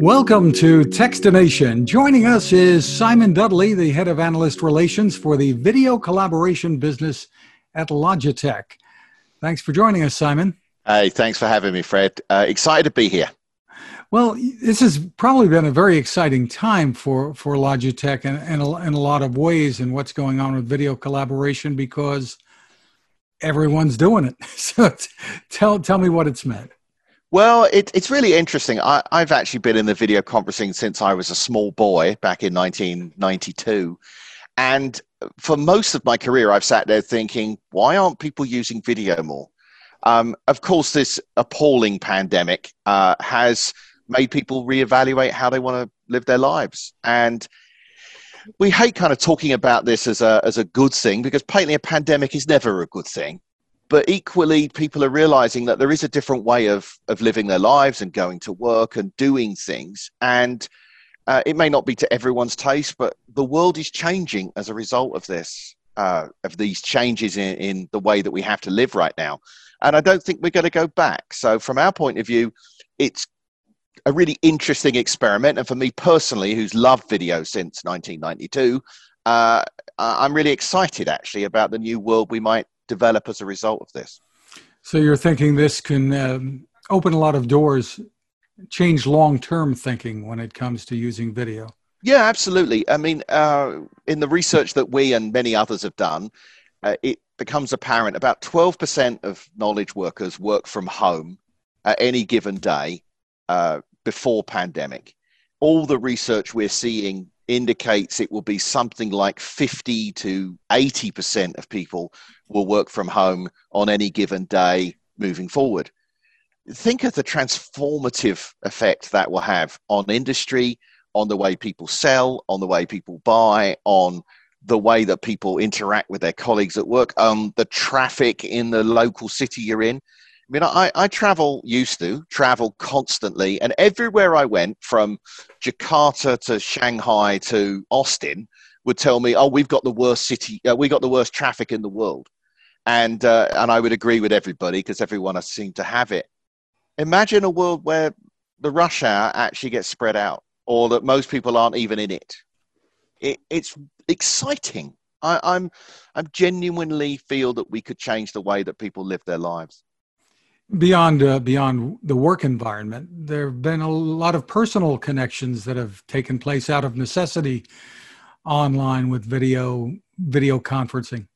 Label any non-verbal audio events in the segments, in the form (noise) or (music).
Welcome to Techstination. Joining us is Simon Dudley, the head of analyst relations for the video collaboration business at Logitech. Thanks for joining us, Simon. Hey, thanks for having me, Fred. Uh, excited to be here. Well, this has probably been a very exciting time for, for Logitech in, in, a, in a lot of ways and what's going on with video collaboration because everyone's doing it. (laughs) So tell, tell me what it's meant. Well, it, it's really interesting. I, have actually been in the video conferencing since I was a small boy back in 1992. And for most of my career, I've sat there thinking, why aren't people using video more? Um, of course, this appalling pandemic uh, has made people reevaluate how they want to live their lives. And we hate kind of talking about this as a, as a good thing because patently a pandemic is never a good thing. But equally, people are realizing that there is a different way of, of living their lives and going to work and doing things. And uh, it may not be to everyone's taste, but the world is changing as a result of this, uh, of these changes in, in the way that we have to live right now. And I don't think we're going to go back. So, from our point of view, it's a really interesting experiment. And for me personally, who's loved video since 1992, uh, I'm really excited actually about the new world we might develop as a result of this. So you're thinking this can um, open a lot of doors, change long-term thinking when it comes to using video. Yeah, absolutely. I mean, uh, in the research that we and many others have done, uh, it becomes apparent about 12% of knowledge workers work from home at any given day uh, before pandemic. All the research we're seeing indicates it will be something like 50 to 80% of people will work from home on any given day moving forward. Think of the transformative effect that will have on industry, on the way people sell, on the way people buy, on the way that people interact with their colleagues at work, on the traffic in the local city you're in. I mean, I, I travel, used to travel constantly, and everywhere I went from Jakarta to Shanghai to Austin would tell me, oh, we've got the worst city, uh, we got the worst traffic in the world. And, uh, and I would agree with everybody because everyone seemed to have it. Imagine a world where the rush hour actually gets spread out or that most people aren't even in it. it it's exciting. I, I'm, I'm genuinely feel that we could change the way that people live their lives beyond uh, beyond the work environment there have been a lot of personal connections that have taken place out of necessity online with video video conferencing.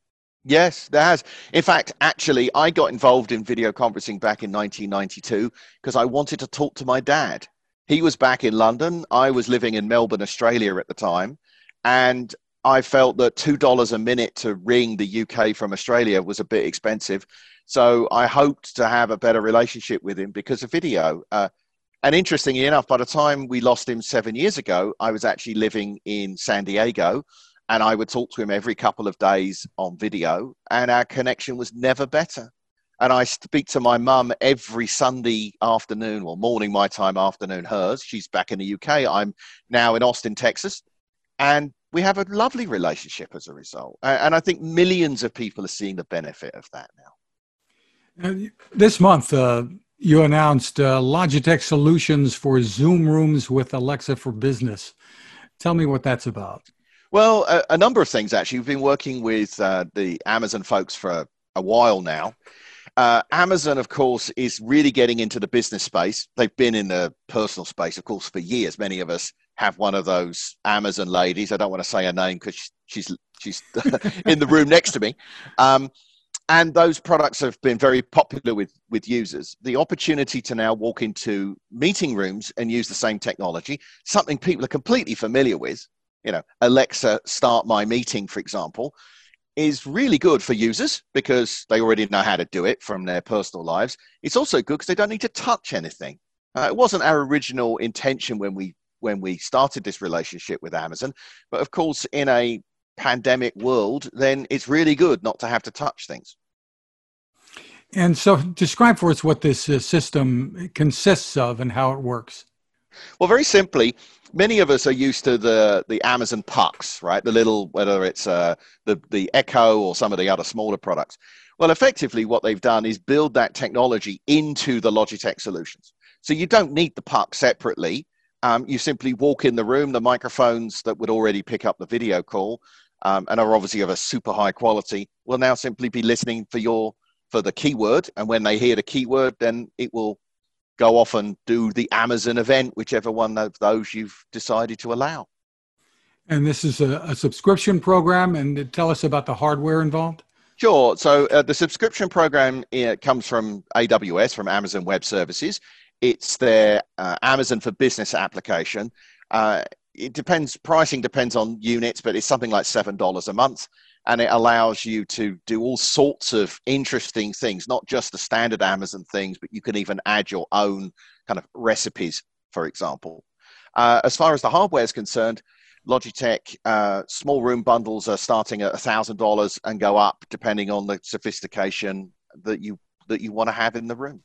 Yes there has. In fact actually i got involved in video conferencing back in 1992 because i wanted to talk to my dad. He was back in london. I was living in melbourne australia at the time and i felt that $2 a minute to ring the uk from australia was a bit expensive so I hoped to have a better relationship with him because of video. Uh, and interestingly enough, by the time we lost him seven years ago, I was actually living in San Diego and I would talk to him every couple of days on video, and our connection was never better. And I speak to my mum every Sunday afternoon or morning, my time, afternoon, hers. She's back in the UK. I'm now in Austin, Texas. And we have a lovely relationship as a result. And I think millions of people are seeing the benefit of that now. Uh, this month, uh, you announced uh, Logitech solutions for Zoom rooms with Alexa for Business. Tell me what that's about. Well, a, a number of things actually. We've been working with uh, the Amazon folks for a, a while now. Uh, Amazon, of course, is really getting into the business space. They've been in the personal space, of course, for years. Many of us have one of those Amazon ladies. I don't want to say her name because she's she's (laughs) in the room next to me. Um, and those products have been very popular with, with users. The opportunity to now walk into meeting rooms and use the same technology, something people are completely familiar with, you know, Alexa, start my meeting, for example, is really good for users because they already know how to do it from their personal lives. It's also good because they don't need to touch anything. Uh, it wasn't our original intention when we when we started this relationship with Amazon, but of course, in a pandemic world, then it's really good not to have to touch things. And so, describe for us what this uh, system consists of and how it works. Well, very simply, many of us are used to the the Amazon pucks, right? The little, whether it's uh, the the Echo or some of the other smaller products. Well, effectively, what they've done is build that technology into the Logitech solutions. So you don't need the puck separately. Um, you simply walk in the room, the microphones that would already pick up the video call um, and are obviously of a super high quality will now simply be listening for your for the keyword and when they hear the keyword then it will go off and do the amazon event whichever one of those you've decided to allow and this is a, a subscription program and tell us about the hardware involved Sure. So uh, the subscription program uh, comes from AWS, from Amazon Web Services. It's their uh, Amazon for Business application. Uh, it depends, pricing depends on units, but it's something like $7 a month. And it allows you to do all sorts of interesting things, not just the standard Amazon things, but you can even add your own kind of recipes, for example. Uh, as far as the hardware is concerned, Logitech uh, small room bundles are starting at thousand dollars and go up depending on the sophistication that you that you want to have in the room.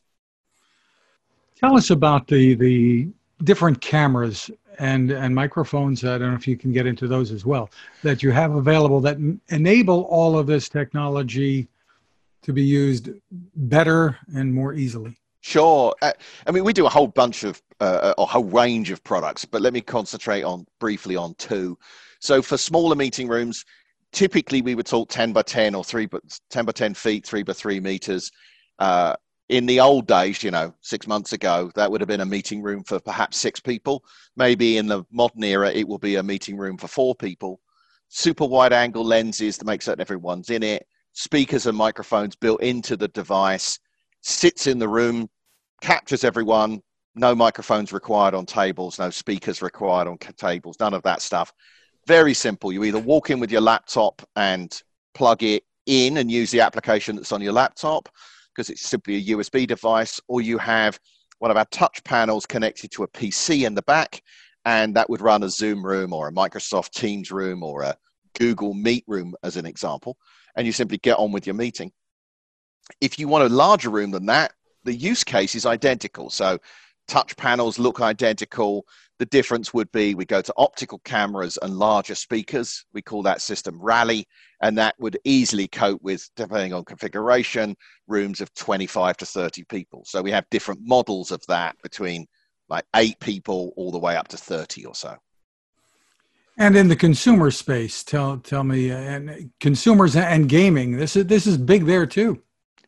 Tell us about the the different cameras and and microphones. I don't know if you can get into those as well that you have available that enable all of this technology to be used better and more easily. Sure. Uh, I mean, we do a whole bunch of, uh, a whole range of products, but let me concentrate on briefly on two. So for smaller meeting rooms, typically we would talk 10 by 10 or 3 by 10 by 10 feet, 3 by 3 meters. Uh, in the old days, you know, six months ago, that would have been a meeting room for perhaps six people. Maybe in the modern era, it will be a meeting room for four people. Super wide angle lenses to make certain everyone's in it. Speakers and microphones built into the device. Sits in the room, captures everyone. No microphones required on tables, no speakers required on tables, none of that stuff. Very simple. You either walk in with your laptop and plug it in and use the application that's on your laptop because it's simply a USB device, or you have one of our touch panels connected to a PC in the back, and that would run a Zoom room or a Microsoft Teams room or a Google Meet room, as an example, and you simply get on with your meeting. If you want a larger room than that, the use case is identical. So touch panels look identical. The difference would be we go to optical cameras and larger speakers. We call that system Rally, and that would easily cope with, depending on configuration, rooms of 25 to 30 people. So we have different models of that between like eight people all the way up to 30 or so. And in the consumer space, tell tell me, uh, and consumers and gaming, this is this is big there too.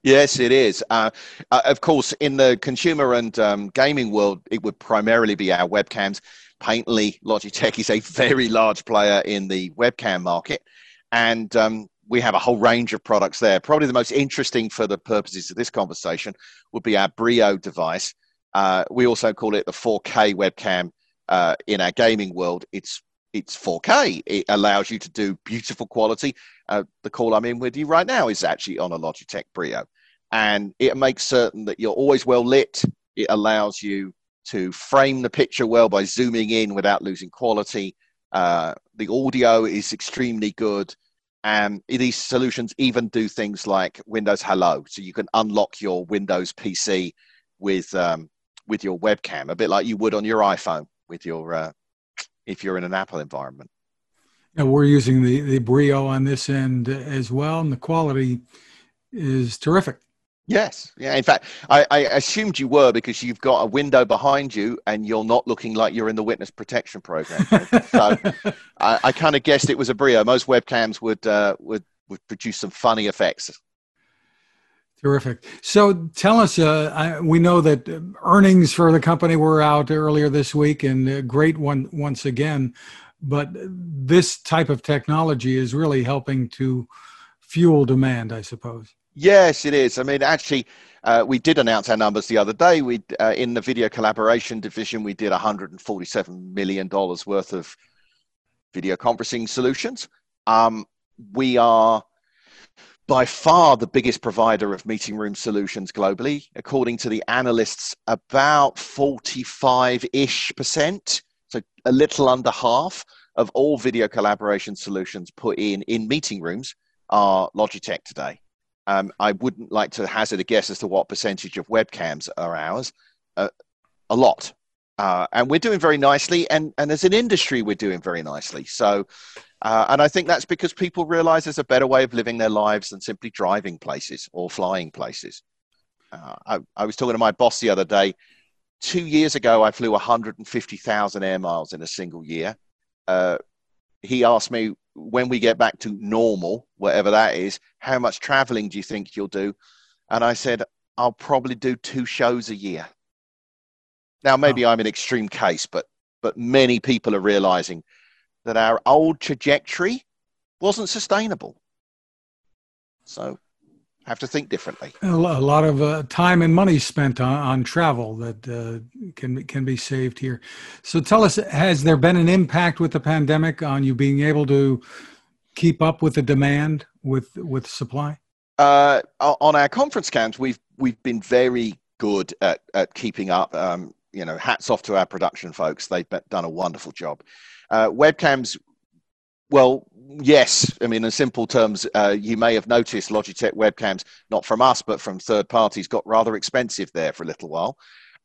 Yes, it is. Uh, uh, of course, in the consumer and um, gaming world, it would primarily be our webcams. Painterly Logitech is a very large player in the webcam market, and um, we have a whole range of products there. Probably the most interesting for the purposes of this conversation would be our Brio device. Uh, we also call it the 4K webcam uh, in our gaming world. It's it's 4K. It allows you to do beautiful quality. Uh, the call I'm in with you right now is actually on a Logitech Brio and it makes certain that you're always well lit. It allows you to frame the picture well by zooming in without losing quality. Uh, the audio is extremely good. And these solutions even do things like Windows Hello, so you can unlock your Windows PC with um, with your webcam, a bit like you would on your iPhone with your uh, if you're in an Apple environment. And we're using the the Brio on this end as well, and the quality is terrific. Yes, yeah. In fact, I, I, assumed you were because you've got a window behind you and you're not looking like you're in the witness protection program. so (laughs) I, I kind of guessed it was a Brio. Most webcams would uh, would would produce some funny effects. Terrific. So tell us, uh, I, we know that earnings for the company were out earlier this week, and great one once again. But this type of technology is really helping to fuel demand, I suppose. Yes, it is. I mean, actually, uh, we did announce our numbers the other day. We, uh, in the video collaboration division, we did 147 million dollars worth of video conferencing solutions. Um, we are by far the biggest provider of meeting room solutions globally, according to the analysts. About 45 ish percent, so a little under half of all video collaboration solutions put in in meeting rooms are Logitech today. Um, I wouldn't like to hazard a guess as to what percentage of webcams are ours. Uh, a lot. Uh, and we're doing very nicely. And, and as an industry, we're doing very nicely. So, uh, and I think that's because people realize there's a better way of living their lives than simply driving places or flying places. Uh, I, I was talking to my boss the other day. two years ago, I flew 150,000 air miles in a single year. Uh, he asked me when we get back to normal, whatever that is, how much traveling do you think you'll do? And I said, I'll probably do two shows a year. Now, maybe oh. I'm an extreme case, but but many people are realizing that our old trajectory wasn't sustainable. So have to think differently. A lot of uh, time and money spent on, on travel that uh, can can be saved here. So tell us, has there been an impact with the pandemic on you being able to keep up with the demand with with supply? Uh, on our conference cams, we've we've been very good at at keeping up. Um, you know, hats off to our production folks; they've done a wonderful job. Uh, webcams, well, yes. I mean, in simple terms, uh, you may have noticed Logitech webcams, not from us, but from third parties, got rather expensive there for a little while.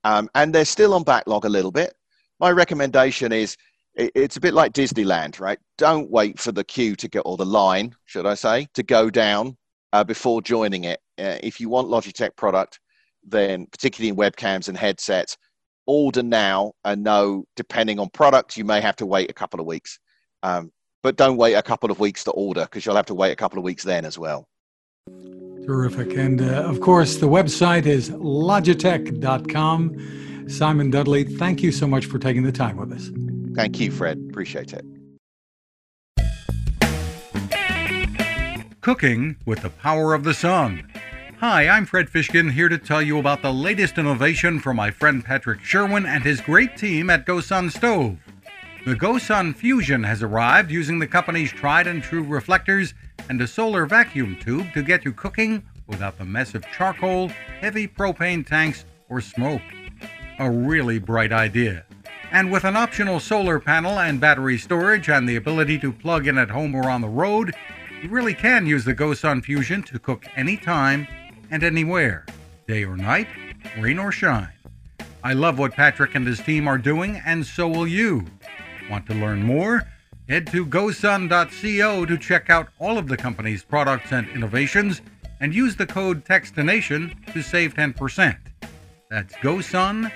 Um, and they're still on backlog a little bit. My recommendation is it's a bit like Disneyland, right? Don't wait for the queue to get, or the line, should I say, to go down uh, before joining it. Uh, if you want Logitech product, then particularly in webcams and headsets, order now and know, depending on product, you may have to wait a couple of weeks. Um, but don't wait a couple of weeks to order because you'll have to wait a couple of weeks then as well. Terrific. And uh, of course, the website is logitech.com. Simon Dudley, thank you so much for taking the time with us. Thank you, Fred. Appreciate it. Cooking with the Power of the Sun. Hi, I'm Fred Fishkin here to tell you about the latest innovation from my friend Patrick Sherwin and his great team at GoSun Stove. The GoSun Fusion has arrived using the company's tried and true reflectors and a solar vacuum tube to get you cooking without the mess of charcoal, heavy propane tanks, or smoke. A really bright idea. And with an optional solar panel and battery storage and the ability to plug in at home or on the road, you really can use the GoSun Fusion to cook anytime and anywhere, day or night, rain or shine. I love what Patrick and his team are doing, and so will you. Want to learn more? Head to gosun.co to check out all of the company's products and innovations and use the code TECHSTINATION to save 10%. That's gosun.co.